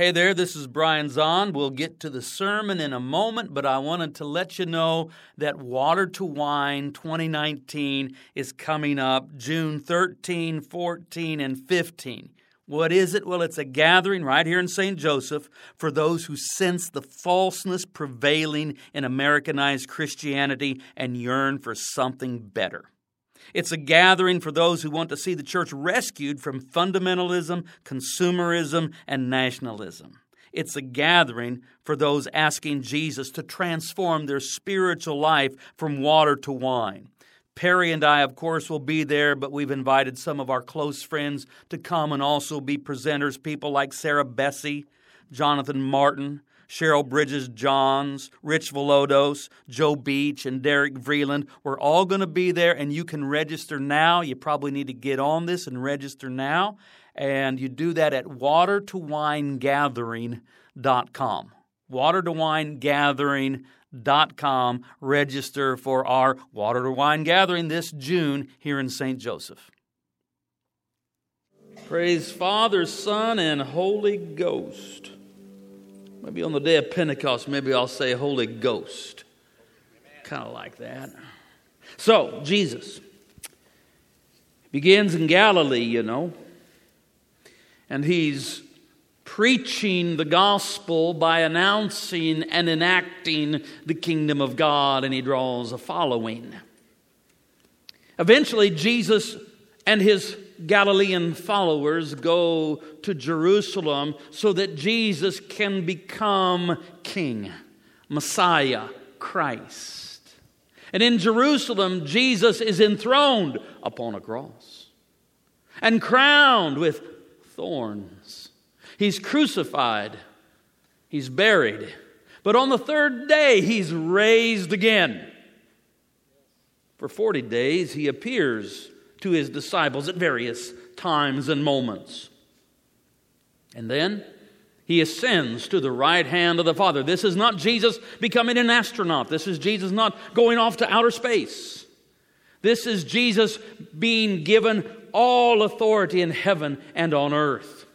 Hey there, this is Brian Zahn. We'll get to the sermon in a moment, but I wanted to let you know that Water to Wine 2019 is coming up June 13, 14, and 15. What is it? Well, it's a gathering right here in St. Joseph for those who sense the falseness prevailing in Americanized Christianity and yearn for something better. It's a gathering for those who want to see the church rescued from fundamentalism, consumerism, and nationalism. It's a gathering for those asking Jesus to transform their spiritual life from water to wine. Perry and I, of course, will be there, but we've invited some of our close friends to come and also be presenters, people like Sarah Bessey, Jonathan Martin, Cheryl Bridges Johns, Rich Villodas, Joe Beach, and Derek Vreeland. We're all going to be there, and you can register now. You probably need to get on this and register now. And you do that at watertowinegathering.com. Watertowinegathering.com. Register for our Water to Wine Gathering this June here in St. Joseph. Praise Father, Son, and Holy Ghost. Maybe on the day of Pentecost, maybe I'll say Holy Ghost. Kind of like that. So, Jesus begins in Galilee, you know, and he's preaching the gospel by announcing and enacting the kingdom of God, and he draws a following. Eventually, Jesus and his Galilean followers go to Jerusalem so that Jesus can become king, Messiah, Christ. And in Jerusalem, Jesus is enthroned upon a cross and crowned with thorns. He's crucified, he's buried, but on the third day, he's raised again. For 40 days, he appears to his disciples at various times and moments. And then he ascends to the right hand of the Father. This is not Jesus becoming an astronaut. This is Jesus not going off to outer space. This is Jesus being given all authority in heaven and on earth.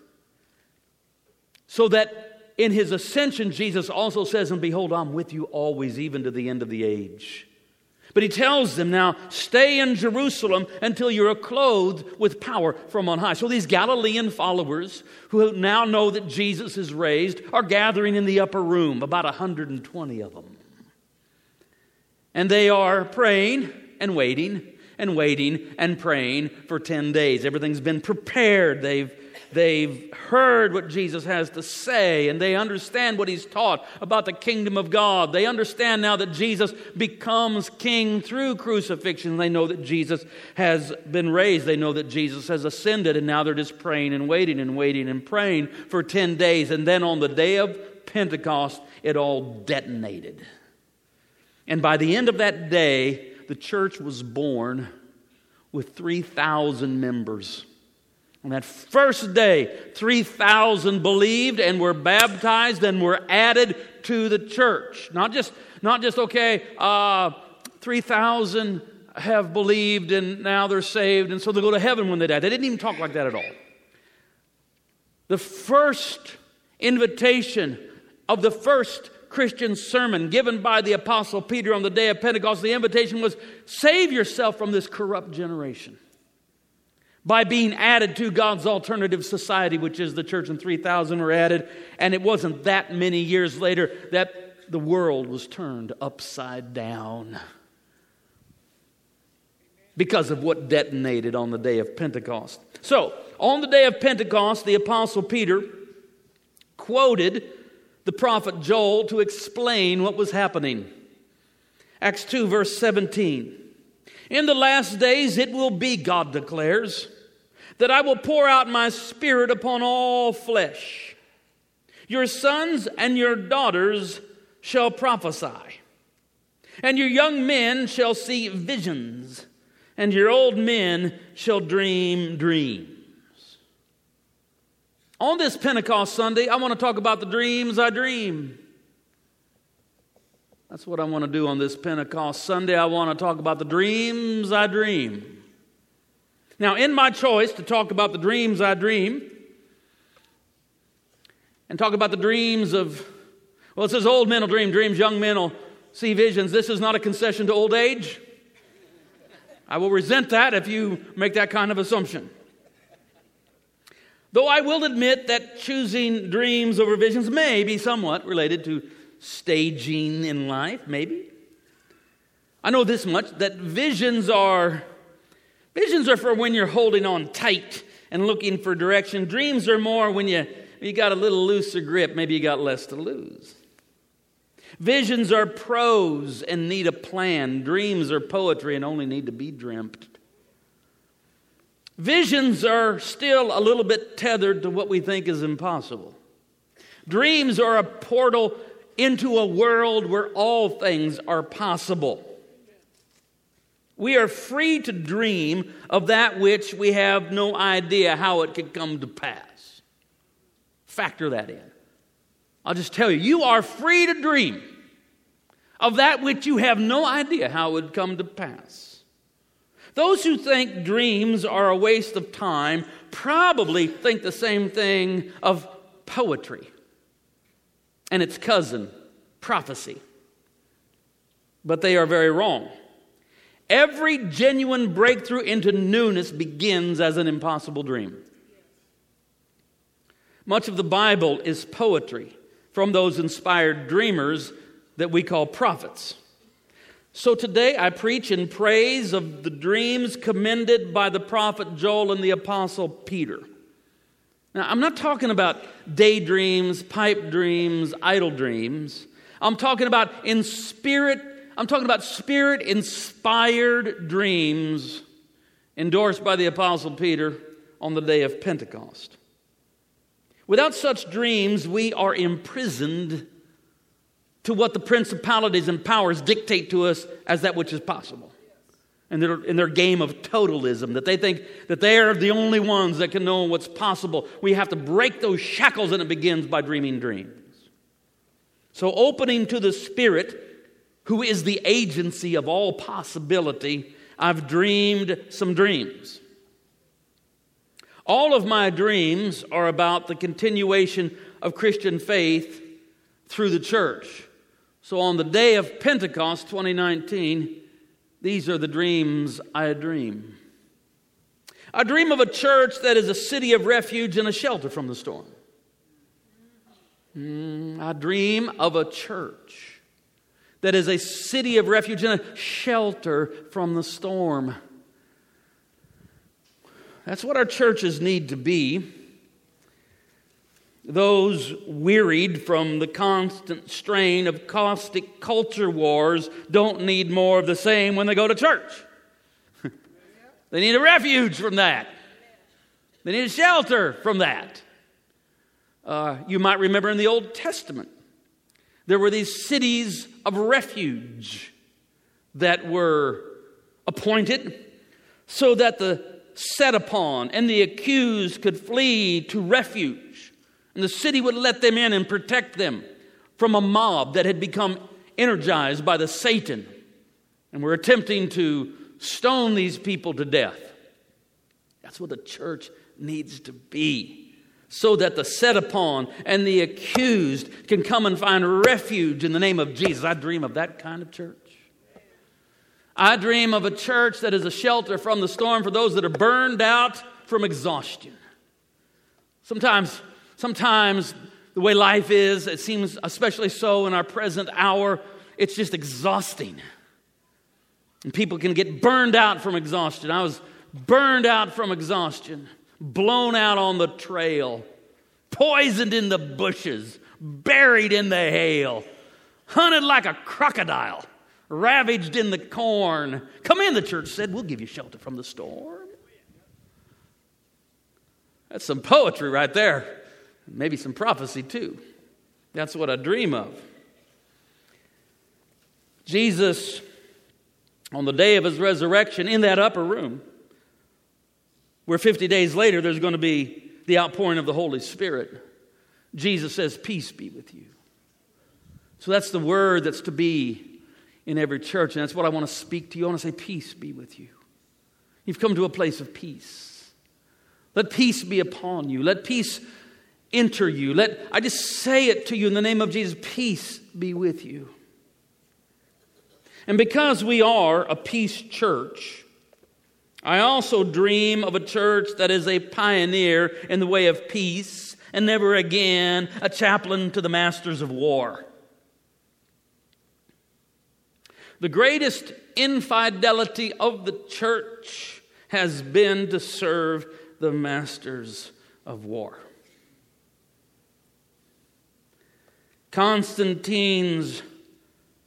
So that in his ascension, Jesus also says, And behold, I'm with you always, even to the end of the age. But he tells them now, stay in Jerusalem until you're clothed with power from on high. So these Galilean followers who now know that Jesus is raised are gathering in the upper room, about 120 of them. And they are praying and waiting and waiting and praying for 10 days. Everything's been prepared. They've They've heard what Jesus has to say and they understand what he's taught about the kingdom of God. They understand now that Jesus becomes king through crucifixion. They know that Jesus has been raised. They know that Jesus has ascended and now they're just praying and waiting and waiting and praying for 10 days. And then on the day of Pentecost, it all detonated. And by the end of that day, the church was born with 3,000 members. That first day, 3,000 believed and were baptized and were added to the church. Not just, not just okay, uh, 3,000 have believed and now they're saved and so they go to heaven when they die. They didn't even talk like that at all. The first invitation of the first Christian sermon given by the Apostle Peter on the day of Pentecost, the invitation was save yourself from this corrupt generation by being added to God's alternative society, which is the church, and 3,000 were added. And it wasn't that many years later that the world was turned upside down because of what detonated on the day of Pentecost. So, on the day of Pentecost, the Apostle Peter quoted the prophet Joel to explain what was happening. Acts 2, verse 17. In the last days it will be, God declares, that I will pour out my spirit upon all flesh. Your sons and your daughters shall prophesy, and your young men shall see visions, and your old men shall dream dreams. On this Pentecost Sunday, I want to talk about the dreams I dream. That's what I want to do on this Pentecost Sunday. I want to talk about the dreams I dream. Now, in my choice to talk about the dreams I dream, and talk about the dreams of, well, it says old men will dream dreams, young men will see visions. This is not a concession to old age. I will resent that if you make that kind of assumption. Though I will admit that choosing dreams over visions may be somewhat related to staging in life, maybe. I know this much that visions are visions are for when you're holding on tight and looking for direction. Dreams are more when you you got a little looser grip, maybe you got less to lose. Visions are prose and need a plan. Dreams are poetry and only need to be dreamt. Visions are still a little bit tethered to what we think is impossible. Dreams are a portal into a world where all things are possible. We are free to dream of that which we have no idea how it could come to pass. Factor that in. I'll just tell you, you are free to dream of that which you have no idea how it would come to pass. Those who think dreams are a waste of time probably think the same thing of poetry and its cousin, prophecy. But they are very wrong. Every genuine breakthrough into newness begins as an impossible dream. Much of the Bible is poetry from those inspired dreamers that we call prophets. So today I preach in praise of the dreams commended by the prophet Joel and the apostle Peter. Now, I'm not talking about daydreams, pipe dreams, idle dreams. I'm talking about in spirit, I'm talking about spirit inspired dreams endorsed by the apostle Peter on the day of Pentecost. Without such dreams, we are imprisoned to what the principalities and powers dictate to us as that which is possible their, in their game of totalism, that they think that they are the only ones that can know what's possible. We have to break those shackles, and it begins by dreaming dreams. So, opening to the Spirit, who is the agency of all possibility, I've dreamed some dreams. All of my dreams are about the continuation of Christian faith through the church. So, on the day of Pentecost 2019, these are the dreams I dream. I dream of a church that is a city of refuge and a shelter from the storm. Mm, I dream of a church that is a city of refuge and a shelter from the storm. That's what our churches need to be. Those wearied from the constant strain of caustic culture wars don't need more of the same when they go to church. they need a refuge from that, they need a shelter from that. Uh, you might remember in the Old Testament, there were these cities of refuge that were appointed so that the set upon and the accused could flee to refuge. And the city would let them in and protect them from a mob that had become energized by the Satan and were attempting to stone these people to death. That's what the church needs to be. So that the set upon and the accused can come and find refuge in the name of Jesus. I dream of that kind of church. I dream of a church that is a shelter from the storm for those that are burned out from exhaustion. Sometimes Sometimes the way life is, it seems especially so in our present hour, it's just exhausting. And people can get burned out from exhaustion. I was burned out from exhaustion, blown out on the trail, poisoned in the bushes, buried in the hail, hunted like a crocodile, ravaged in the corn. Come in, the church said, we'll give you shelter from the storm. That's some poetry right there. Maybe some prophecy too. That's what I dream of. Jesus, on the day of his resurrection, in that upper room, where 50 days later there's going to be the outpouring of the Holy Spirit, Jesus says, Peace be with you. So that's the word that's to be in every church. And that's what I want to speak to you. I want to say, Peace be with you. You've come to a place of peace. Let peace be upon you. Let peace enter you. Let I just say it to you in the name of Jesus. Peace be with you. And because we are a peace church, I also dream of a church that is a pioneer in the way of peace and never again a chaplain to the masters of war. The greatest infidelity of the church has been to serve the masters of war. Constantine's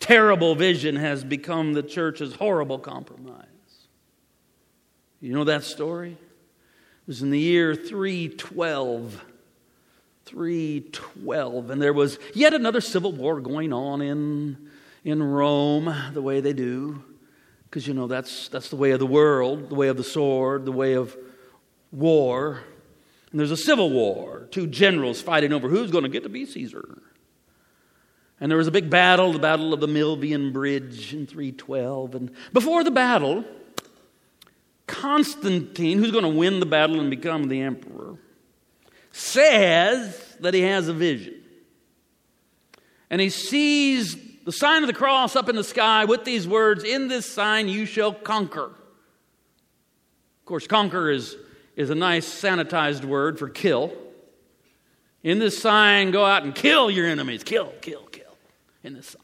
terrible vision has become the church's horrible compromise. You know that story? It was in the year 312. 312. And there was yet another civil war going on in, in Rome, the way they do. Because, you know, that's, that's the way of the world, the way of the sword, the way of war. And there's a civil war, two generals fighting over who's going to get to be Caesar. And there was a big battle, the Battle of the Milvian Bridge in 312. And before the battle, Constantine, who's going to win the battle and become the emperor, says that he has a vision. And he sees the sign of the cross up in the sky with these words In this sign you shall conquer. Of course, conquer is, is a nice sanitized word for kill. In this sign, go out and kill your enemies. Kill, kill, kill. In this sign.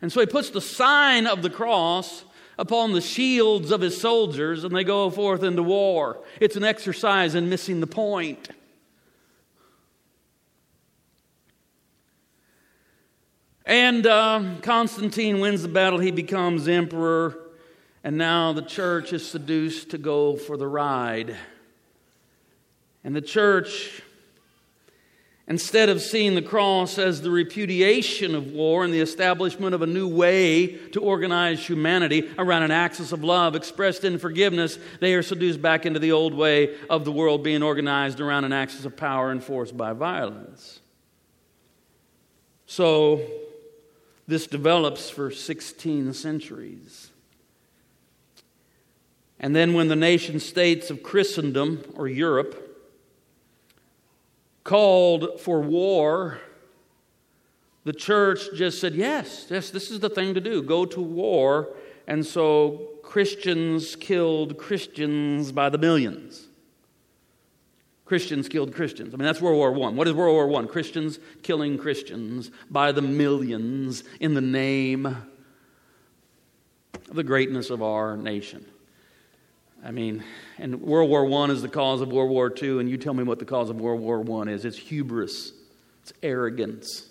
And so he puts the sign of the cross upon the shields of his soldiers and they go forth into war. It's an exercise in missing the point. And uh, Constantine wins the battle. He becomes emperor. And now the church is seduced to go for the ride. And the church Instead of seeing the cross as the repudiation of war and the establishment of a new way to organize humanity around an axis of love expressed in forgiveness, they are seduced back into the old way of the world being organized around an axis of power enforced by violence. So, this develops for 16 centuries. And then, when the nation states of Christendom or Europe called for war, the church just said, yes, yes, this is the thing to do go to war. And so Christians killed Christians by the millions. Christians killed Christians. I mean, that's World War I. What is World War I? Christians killing Christians by the millions in the name of the greatness of our nation. I mean, and World War I is the cause of World War II, and you tell me what the cause of World War I is. It's hubris, it's arrogance.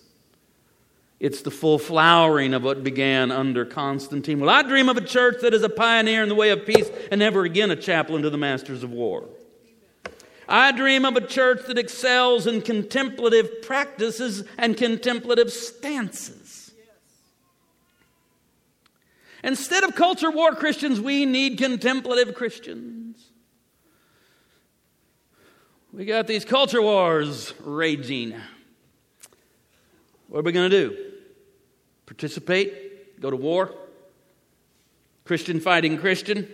It's the full flowering of what began under Constantine. Well, I dream of a church that is a pioneer in the way of peace and never again a chaplain to the masters of war. I dream of a church that excels in contemplative practices and contemplative stances. Instead of culture war Christians, we need contemplative Christians. We got these culture wars raging. What are we going to do? Participate? Go to war? Christian fighting Christian?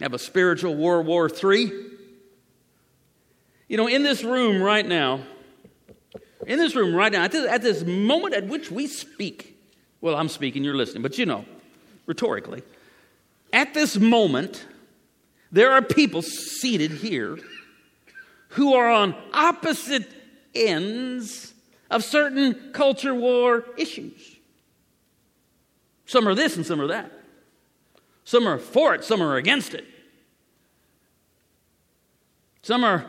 Have a spiritual World War III? You know, in this room right now, in this room right now, at this, at this moment at which we speak, well, I'm speaking, you're listening, but you know, rhetorically. At this moment, there are people seated here who are on opposite ends of certain culture war issues. Some are this and some are that. Some are for it, some are against it. Some are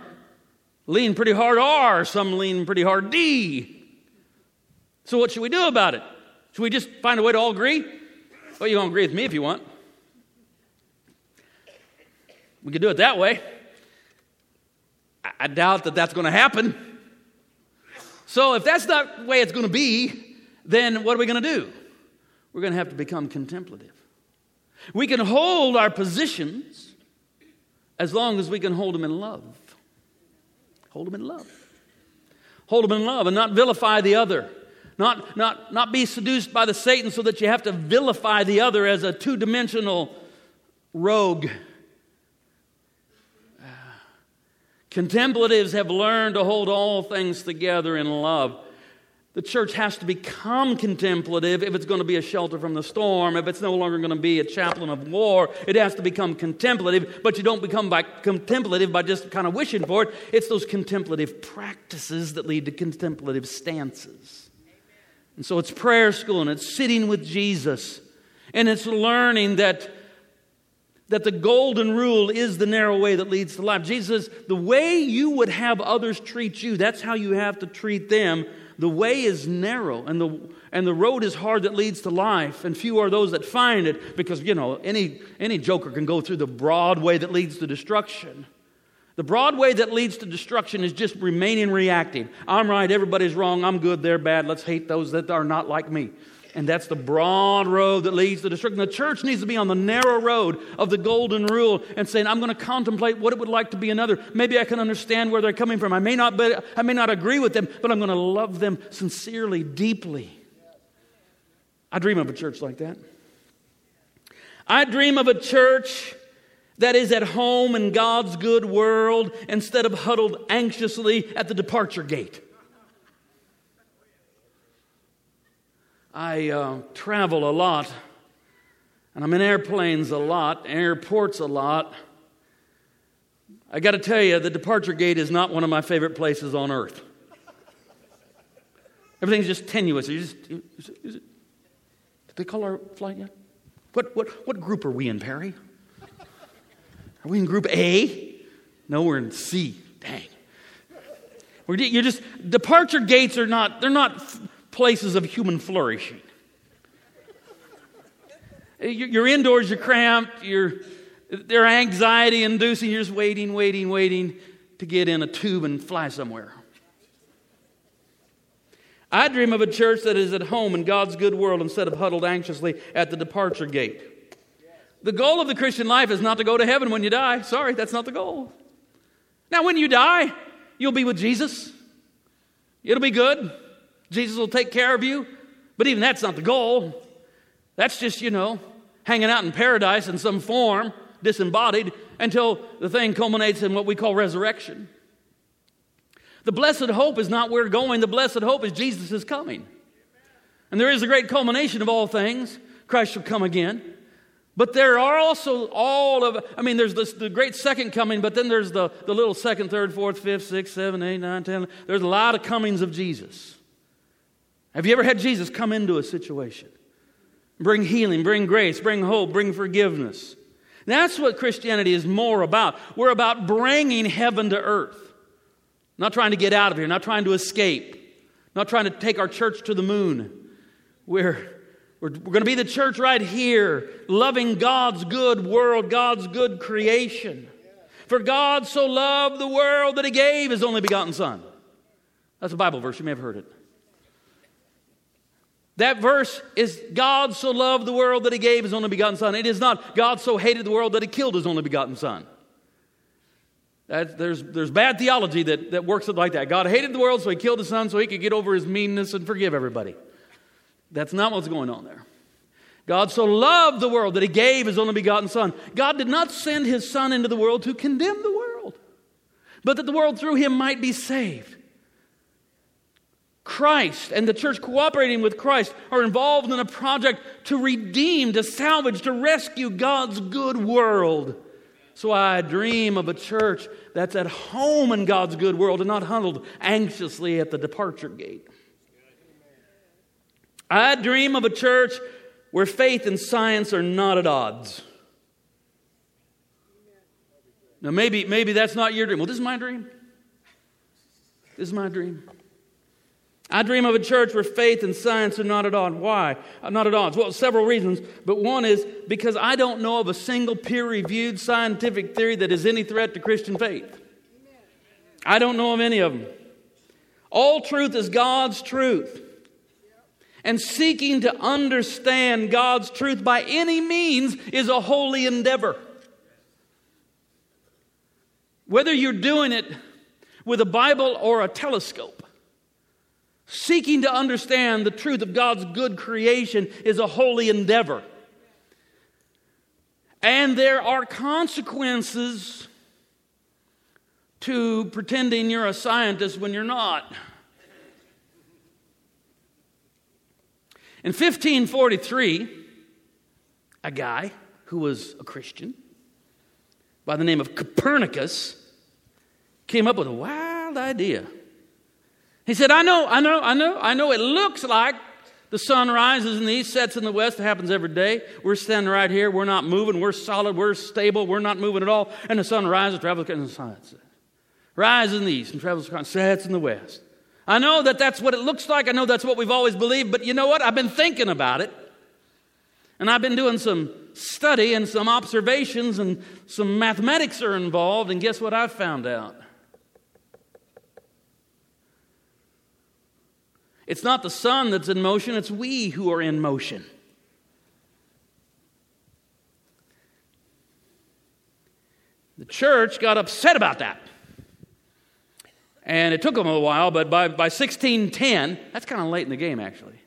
lean pretty hard R, some lean pretty hard D. So, what should we do about it? Should we just find a way to all agree? Well, you don't agree with me if you want. We could do it that way. I doubt that that's going to happen. So, if that's not the way it's going to be, then what are we going to do? We're going to have to become contemplative. We can hold our positions as long as we can hold them in love. Hold them in love. Hold them in love and not vilify the other. Not, not, not be seduced by the Satan so that you have to vilify the other as a two dimensional rogue. Contemplatives have learned to hold all things together in love. The church has to become contemplative if it's going to be a shelter from the storm. If it's no longer going to be a chaplain of war, it has to become contemplative. But you don't become by contemplative by just kind of wishing for it. It's those contemplative practices that lead to contemplative stances. And so it's prayer school and it's sitting with Jesus and it's learning that that the golden rule is the narrow way that leads to life. Jesus the way you would have others treat you, that's how you have to treat them. The way is narrow and the, and the road is hard that leads to life, and few are those that find it because, you know, any, any joker can go through the broad way that leads to destruction. The broad way that leads to destruction is just remaining reactive. I'm right, everybody's wrong, I'm good, they're bad, let's hate those that are not like me. And that's the broad road that leads to destruction. The church needs to be on the narrow road of the golden rule and saying, I'm going to contemplate what it would like to be another. Maybe I can understand where they're coming from. I may not, be, I may not agree with them, but I'm going to love them sincerely, deeply. I dream of a church like that. I dream of a church that is at home in God's good world instead of huddled anxiously at the departure gate. I uh, travel a lot, and I'm in airplanes a lot, airports a lot. I got to tell you, the departure gate is not one of my favorite places on earth. Everything's just tenuous. Just, is it, is it, did they call our flight yet? What, what, what group are we in, Perry? Are we in group A? No, we're in C. Dang. We're, you're just, departure gates are not, they're not places of human flourishing. You're indoors, you're cramped, you're, they're anxiety inducing, you're just waiting, waiting, waiting to get in a tube and fly somewhere. I dream of a church that is at home in God's good world instead of huddled anxiously at the departure gate. The goal of the Christian life is not to go to heaven when you die. Sorry, that's not the goal. Now, when you die, you'll be with Jesus. It'll be good. Jesus will take care of you. But even that's not the goal. That's just, you know, hanging out in paradise in some form, disembodied, until the thing culminates in what we call resurrection. The blessed hope is not where we're going, the blessed hope is Jesus is coming. And there is a great culmination of all things. Christ shall come again. But there are also all of, I mean, there's this, the great second coming, but then there's the, the little second, third, fourth, fifth, sixth, seven, eight, nine, ten. There's a lot of comings of Jesus. Have you ever had Jesus come into a situation? Bring healing, bring grace, bring hope, bring forgiveness. That's what Christianity is more about. We're about bringing heaven to earth. Not trying to get out of here, not trying to escape, not trying to take our church to the moon. We're, we're, we're going to be the church right here, loving God's good world, God's good creation. For God so loved the world that he gave his only begotten Son. That's a Bible verse. You may have heard it. That verse is God so loved the world that he gave his only begotten Son. It is not God so hated the world that he killed his only begotten Son. That, there's, there's bad theology that, that works it like that. God hated the world, so he killed his son so he could get over his meanness and forgive everybody. That's not what's going on there. God so loved the world that he gave his only begotten son. God did not send his son into the world to condemn the world, but that the world through him might be saved. Christ and the church cooperating with Christ are involved in a project to redeem, to salvage, to rescue God's good world. So I dream of a church that's at home in God's good world and not huddled anxiously at the departure gate. I dream of a church where faith and science are not at odds. Now, maybe, maybe that's not your dream. Well, this is my dream. This is my dream. I dream of a church where faith and science are not at odds. Why? Uh, not at odds. Well, several reasons, but one is because I don't know of a single peer reviewed scientific theory that is any threat to Christian faith. I don't know of any of them. All truth is God's truth. And seeking to understand God's truth by any means is a holy endeavor. Whether you're doing it with a Bible or a telescope, Seeking to understand the truth of God's good creation is a holy endeavor. And there are consequences to pretending you're a scientist when you're not. In 1543, a guy who was a Christian by the name of Copernicus came up with a wild idea. He said, I know, I know, I know, I know it looks like the sun rises in the east, sets in the west. It happens every day. We're standing right here. We're not moving. We're solid. We're stable. We're not moving at all. And the sun rises, travels, and the sun sets. Rises in the east and travels, sets in the west. I know that that's what it looks like. I know that's what we've always believed. But you know what? I've been thinking about it. And I've been doing some study and some observations, and some mathematics are involved. And guess what I've found out? It's not the sun that's in motion, it's we who are in motion. The church got upset about that. And it took them a while, but by, by 1610, that's kind of late in the game actually.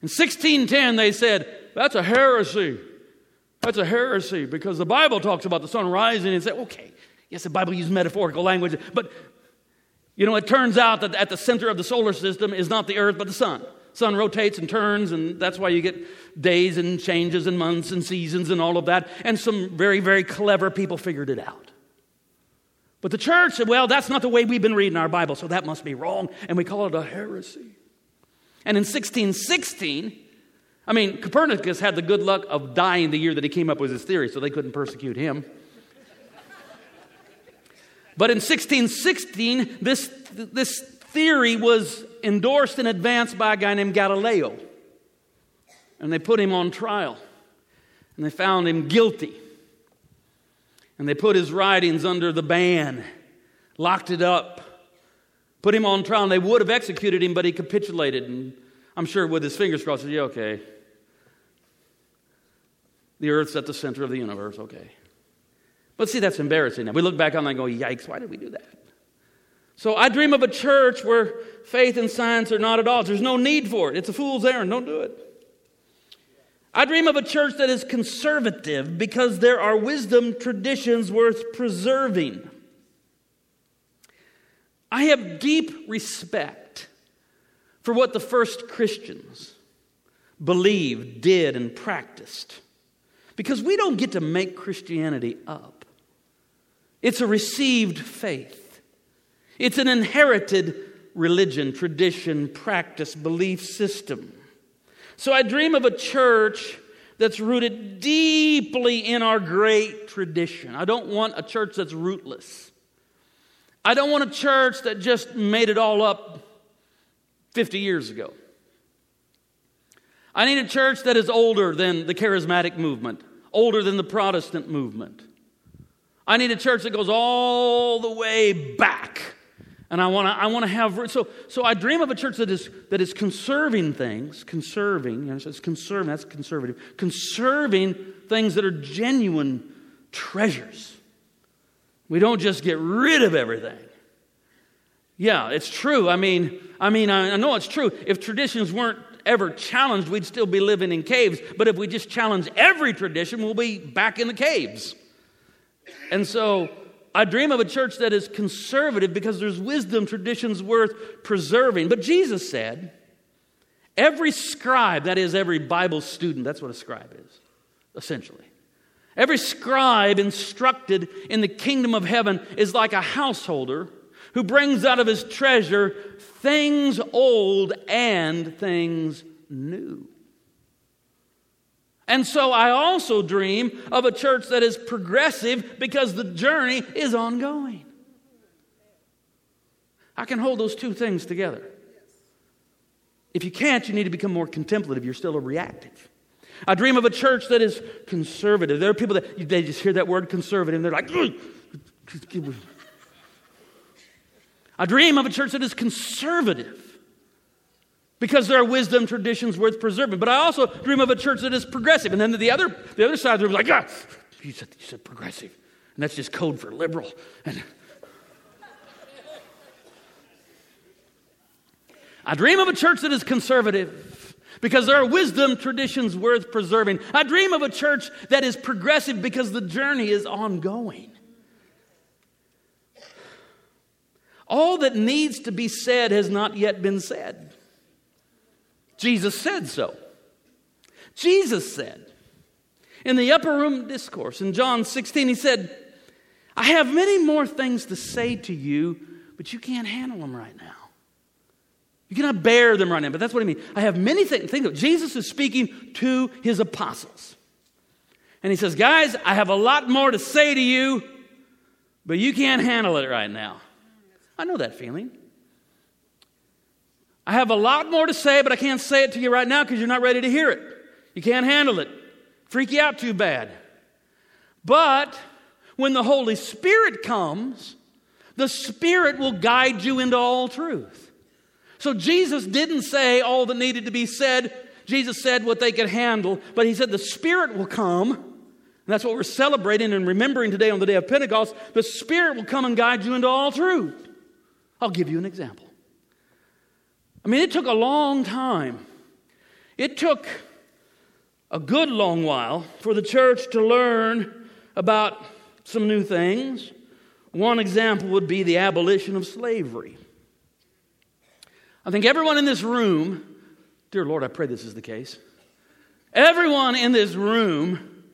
In 1610, they said, that's a heresy. That's a heresy because the Bible talks about the sun rising and say, okay, yes, the Bible uses metaphorical language, but you know, it turns out that at the center of the solar system is not the earth, but the sun. Sun rotates and turns, and that's why you get days and changes and months and seasons and all of that. And some very, very clever people figured it out. But the church said, well, that's not the way we've been reading our Bible, so that must be wrong, and we call it a heresy. And in 1616, I mean, Copernicus had the good luck of dying the year that he came up with his theory, so they couldn't persecute him. But in 1616, this, this theory was endorsed and advanced by a guy named Galileo. And they put him on trial. And they found him guilty. And they put his writings under the ban, locked it up, put him on trial. And they would have executed him, but he capitulated. And I'm sure with his fingers crossed, he said, yeah, okay. The earth's at the center of the universe, okay. But see, that's embarrassing. Now we look back on that and go, yikes, why did we do that? So I dream of a church where faith and science are not at odds. There's no need for it. It's a fool's errand. Don't do it. I dream of a church that is conservative because there are wisdom traditions worth preserving. I have deep respect for what the first Christians believed, did, and practiced because we don't get to make Christianity up. It's a received faith. It's an inherited religion, tradition, practice, belief system. So I dream of a church that's rooted deeply in our great tradition. I don't want a church that's rootless. I don't want a church that just made it all up 50 years ago. I need a church that is older than the charismatic movement, older than the Protestant movement. I need a church that goes all the way back. And I want to I want to have so so I dream of a church that is that is conserving things, conserving, you know, it's conserving, that's conservative, conserving things that are genuine treasures. We don't just get rid of everything. Yeah, it's true. I mean, I mean, I know it's true. If traditions weren't ever challenged, we'd still be living in caves. But if we just challenge every tradition, we'll be back in the caves. And so I dream of a church that is conservative because there's wisdom, traditions worth preserving. But Jesus said, every scribe, that is, every Bible student, that's what a scribe is, essentially. Every scribe instructed in the kingdom of heaven is like a householder who brings out of his treasure things old and things new. And so I also dream of a church that is progressive because the journey is ongoing. I can hold those two things together. If you can't, you need to become more contemplative. You're still a reactive. I dream of a church that is conservative. There are people that they just hear that word conservative and they're like, I dream of a church that is conservative because there are wisdom traditions worth preserving. But I also dream of a church that is progressive. And then the other, the other side of the room is like, ah, you said, you said progressive. And that's just code for liberal. And I dream of a church that is conservative because there are wisdom traditions worth preserving. I dream of a church that is progressive because the journey is ongoing. All that needs to be said has not yet been said. Jesus said so. Jesus said in the upper room discourse in John 16, he said, I have many more things to say to you, but you can't handle them right now. You cannot bear them right now, but that's what I mean. I have many things. Think of Jesus is speaking to his apostles. And he says, Guys, I have a lot more to say to you, but you can't handle it right now. I know that feeling. I have a lot more to say, but I can't say it to you right now because you're not ready to hear it. You can't handle it. Freak you out too bad. But when the Holy Spirit comes, the Spirit will guide you into all truth. So Jesus didn't say all that needed to be said. Jesus said what they could handle, but he said the Spirit will come. And that's what we're celebrating and remembering today on the day of Pentecost. The Spirit will come and guide you into all truth. I'll give you an example. I mean, it took a long time. It took a good long while for the church to learn about some new things. One example would be the abolition of slavery. I think everyone in this room, dear Lord, I pray this is the case. Everyone in this room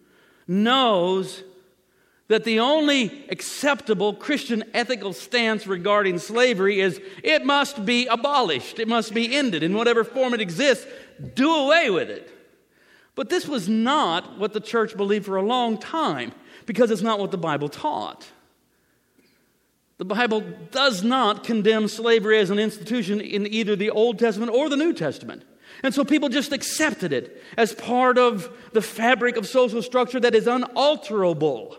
knows that the only acceptable Christian ethical stance regarding slavery is it must be abolished, it must be ended in whatever form it exists, do away with it. But this was not what the church believed for a long time because it's not what the Bible taught. The Bible does not condemn slavery as an institution in either the Old Testament or the New Testament. And so people just accepted it as part of the fabric of social structure that is unalterable.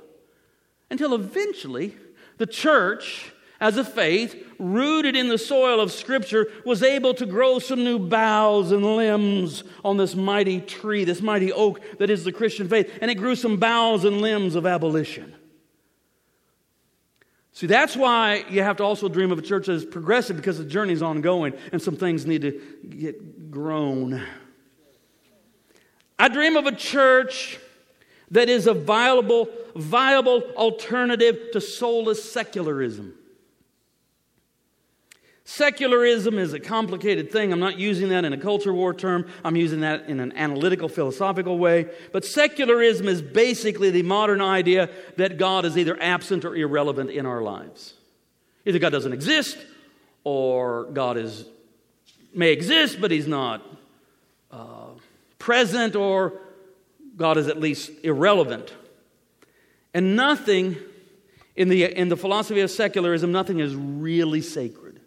Until eventually, the church, as a faith rooted in the soil of Scripture, was able to grow some new boughs and limbs on this mighty tree, this mighty oak that is the Christian faith. And it grew some boughs and limbs of abolition. See, that's why you have to also dream of a church that is progressive because the journey is ongoing and some things need to get grown. I dream of a church that is a viable, viable alternative to soulless secularism. Secularism is a complicated thing. I'm not using that in a culture war term. I'm using that in an analytical, philosophical way. But secularism is basically the modern idea that God is either absent or irrelevant in our lives. Either God doesn't exist, or God is may exist, but He's not uh, present, or God is at least irrelevant. And nothing in the, in the philosophy of secularism, nothing is really sacred.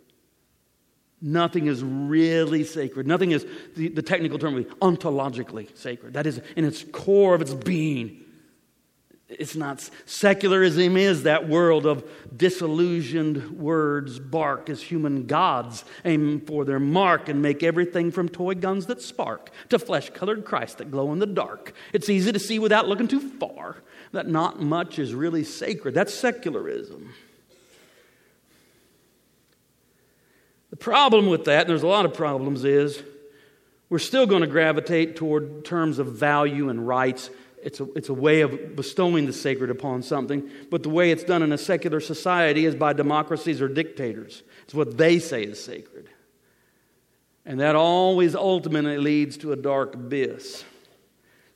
Nothing is really sacred. Nothing is, the, the technical term would be ontologically sacred. That is in its core of its being. It's not, secularism is that world of disillusioned words bark as human gods aim for their mark and make everything from toy guns that spark to flesh colored Christ that glow in the dark. It's easy to see without looking too far that not much is really sacred. That's secularism. The problem with that, and there's a lot of problems, is we're still going to gravitate toward terms of value and rights. It's a, it's a way of bestowing the sacred upon something, but the way it's done in a secular society is by democracies or dictators. It's what they say is sacred. And that always ultimately leads to a dark abyss.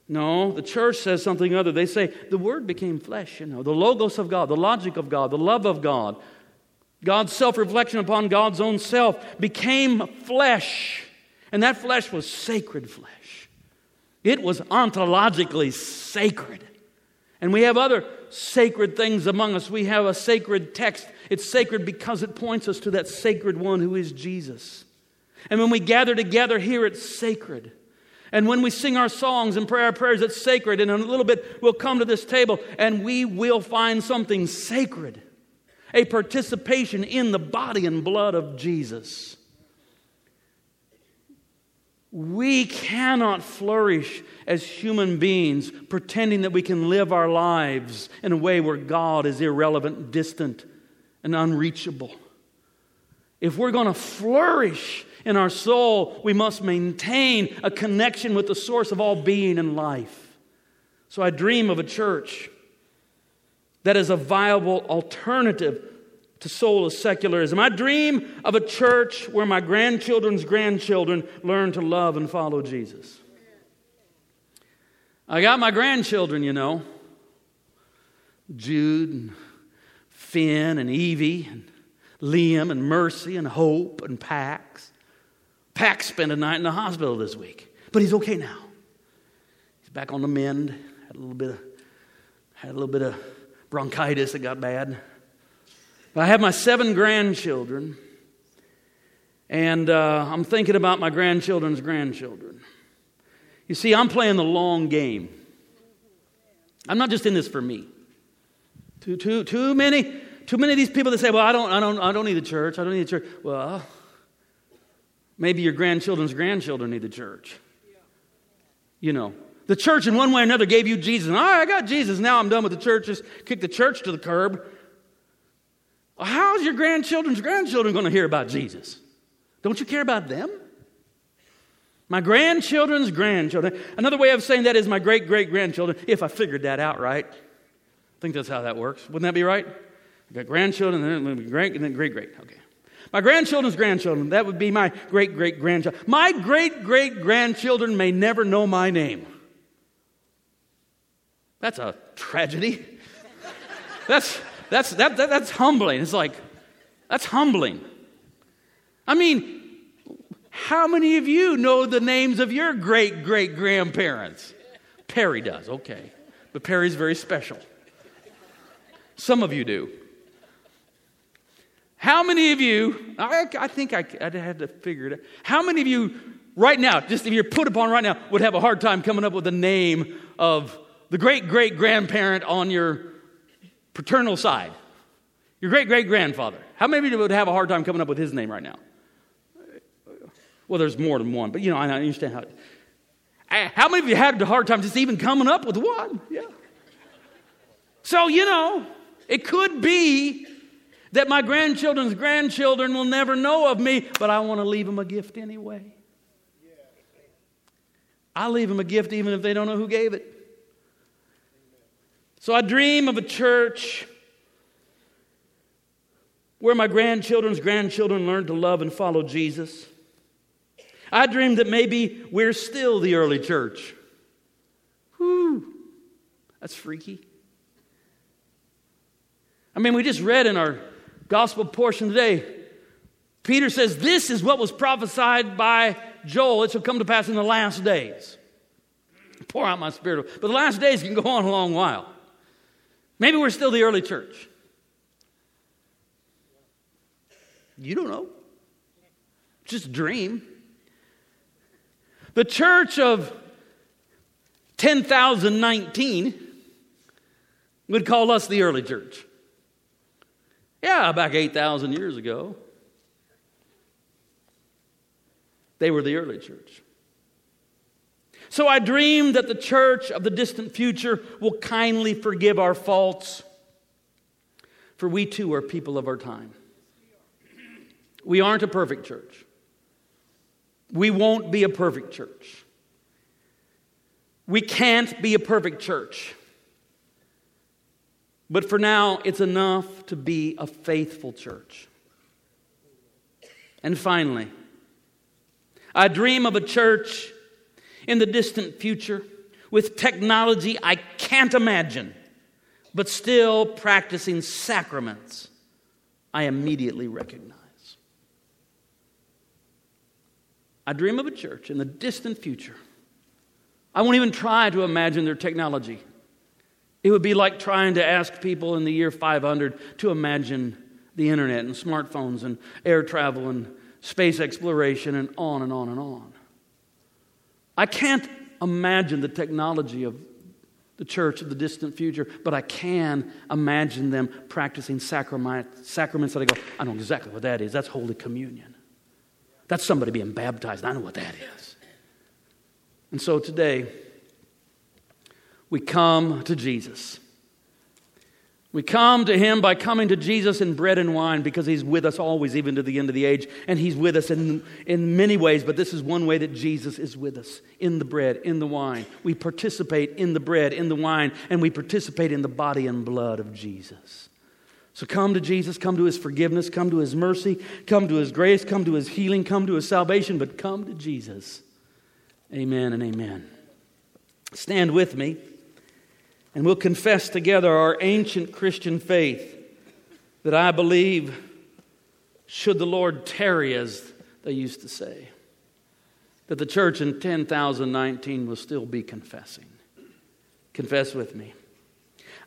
No, the church says something other. They say the word became flesh, you know, the logos of God, the logic of God, the love of God, God's self reflection upon God's own self became flesh. And that flesh was sacred flesh. It was ontologically sacred. And we have other sacred things among us. We have a sacred text. It's sacred because it points us to that sacred one who is Jesus. And when we gather together here, it's sacred. And when we sing our songs and pray our prayers, it's sacred. And in a little bit, we'll come to this table and we will find something sacred a participation in the body and blood of Jesus. We cannot flourish as human beings pretending that we can live our lives in a way where God is irrelevant, distant, and unreachable. If we're going to flourish in our soul, we must maintain a connection with the source of all being and life. So I dream of a church that is a viable alternative to soulless secularism. I dream of a church where my grandchildren's grandchildren learn to love and follow Jesus. I got my grandchildren, you know Jude and Finn and Evie and Liam and Mercy and Hope and Pax. Pax spent a night in the hospital this week, but he's okay now. He's back on the mend. Had a little bit of, had a little bit of bronchitis that got bad. But I have my seven grandchildren, and uh, I'm thinking about my grandchildren's grandchildren. You see, I'm playing the long game. I'm not just in this for me. Too, too, too many, too many of these people that say, "Well, I don't, I don't, I don't need the church. I don't need the church." Well, maybe your grandchildren's grandchildren need the church. You know, the church in one way or another gave you Jesus. All right, I got Jesus. Now I'm done with the church. Just kick the church to the curb. How's your grandchildren's grandchildren going to hear about Jesus? Don't you care about them? My grandchildren's grandchildren. Another way of saying that is my great great grandchildren, if I figured that out right. I think that's how that works. Wouldn't that be right? I got grandchildren, and then great, and then great great. Okay. My grandchildren's grandchildren, that would be my great great grandchild. My great great grandchildren may never know my name. That's a tragedy. That's that's, that, that, that's humbling. It's like, that's humbling. I mean, how many of you know the names of your great great grandparents? Perry does, okay. But Perry's very special. Some of you do. How many of you, I, I think I, I had to figure it out. How many of you, right now, just if you're put upon right now, would have a hard time coming up with the name of the great great grandparent on your paternal side, your great great grandfather. How many of you would have a hard time coming up with his name right now? Well, there's more than one, but you know, I understand how. How many of you had a hard time just even coming up with one? Yeah. So, you know, it could be that my grandchildren's grandchildren will never know of me, but I want to leave them a gift anyway. I leave them a gift even if they don't know who gave it. So I dream of a church where my grandchildren's grandchildren learn to love and follow Jesus. I dream that maybe we're still the early church. Whew, that's freaky. I mean, we just read in our gospel portion today, Peter says, This is what was prophesied by Joel. It shall come to pass in the last days. Pour out my spirit. But the last days can go on a long while. Maybe we're still the early church. You don't know. Just dream. The church of 10,019 would call us the early church. Yeah, back 8,000 years ago, they were the early church. So I dream that the church of the distant future will kindly forgive our faults, for we too are people of our time. We aren't a perfect church. We won't be a perfect church. We can't be a perfect church. But for now, it's enough to be a faithful church. And finally, I dream of a church in the distant future with technology I can't imagine, but still practicing sacraments I immediately recognize. I dream of a church in the distant future. I won't even try to imagine their technology. It would be like trying to ask people in the year 500 to imagine the internet and smartphones and air travel and space exploration and on and on and on. I can't imagine the technology of the church of the distant future, but I can imagine them practicing sacrament, sacraments that I go, I know exactly what that is. That's Holy Communion. That's somebody being baptized. I know what that is. And so today, we come to Jesus. We come to him by coming to Jesus in bread and wine because he's with us always, even to the end of the age. And he's with us in, in many ways, but this is one way that Jesus is with us in the bread, in the wine. We participate in the bread, in the wine, and we participate in the body and blood of Jesus. So come to Jesus, come to his forgiveness, come to his mercy, come to his grace, come to his healing, come to his salvation, but come to Jesus. Amen and amen. Stand with me, and we'll confess together our ancient Christian faith that I believe, should the Lord tarry, as they used to say, that the church in 10,019 will still be confessing. Confess with me.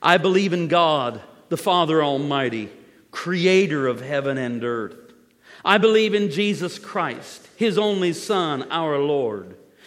I believe in God, the Father Almighty, creator of heaven and earth. I believe in Jesus Christ, his only Son, our Lord.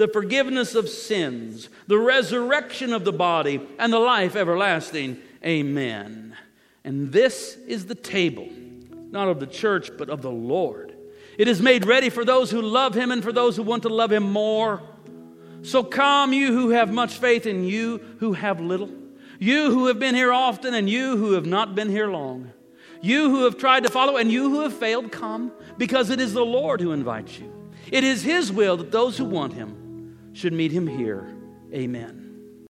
the forgiveness of sins, the resurrection of the body, and the life everlasting. Amen. And this is the table, not of the church, but of the Lord. It is made ready for those who love him and for those who want to love him more. So come, you who have much faith, and you who have little. You who have been here often, and you who have not been here long. You who have tried to follow, and you who have failed, come, because it is the Lord who invites you. It is his will that those who want him should meet him here. Amen.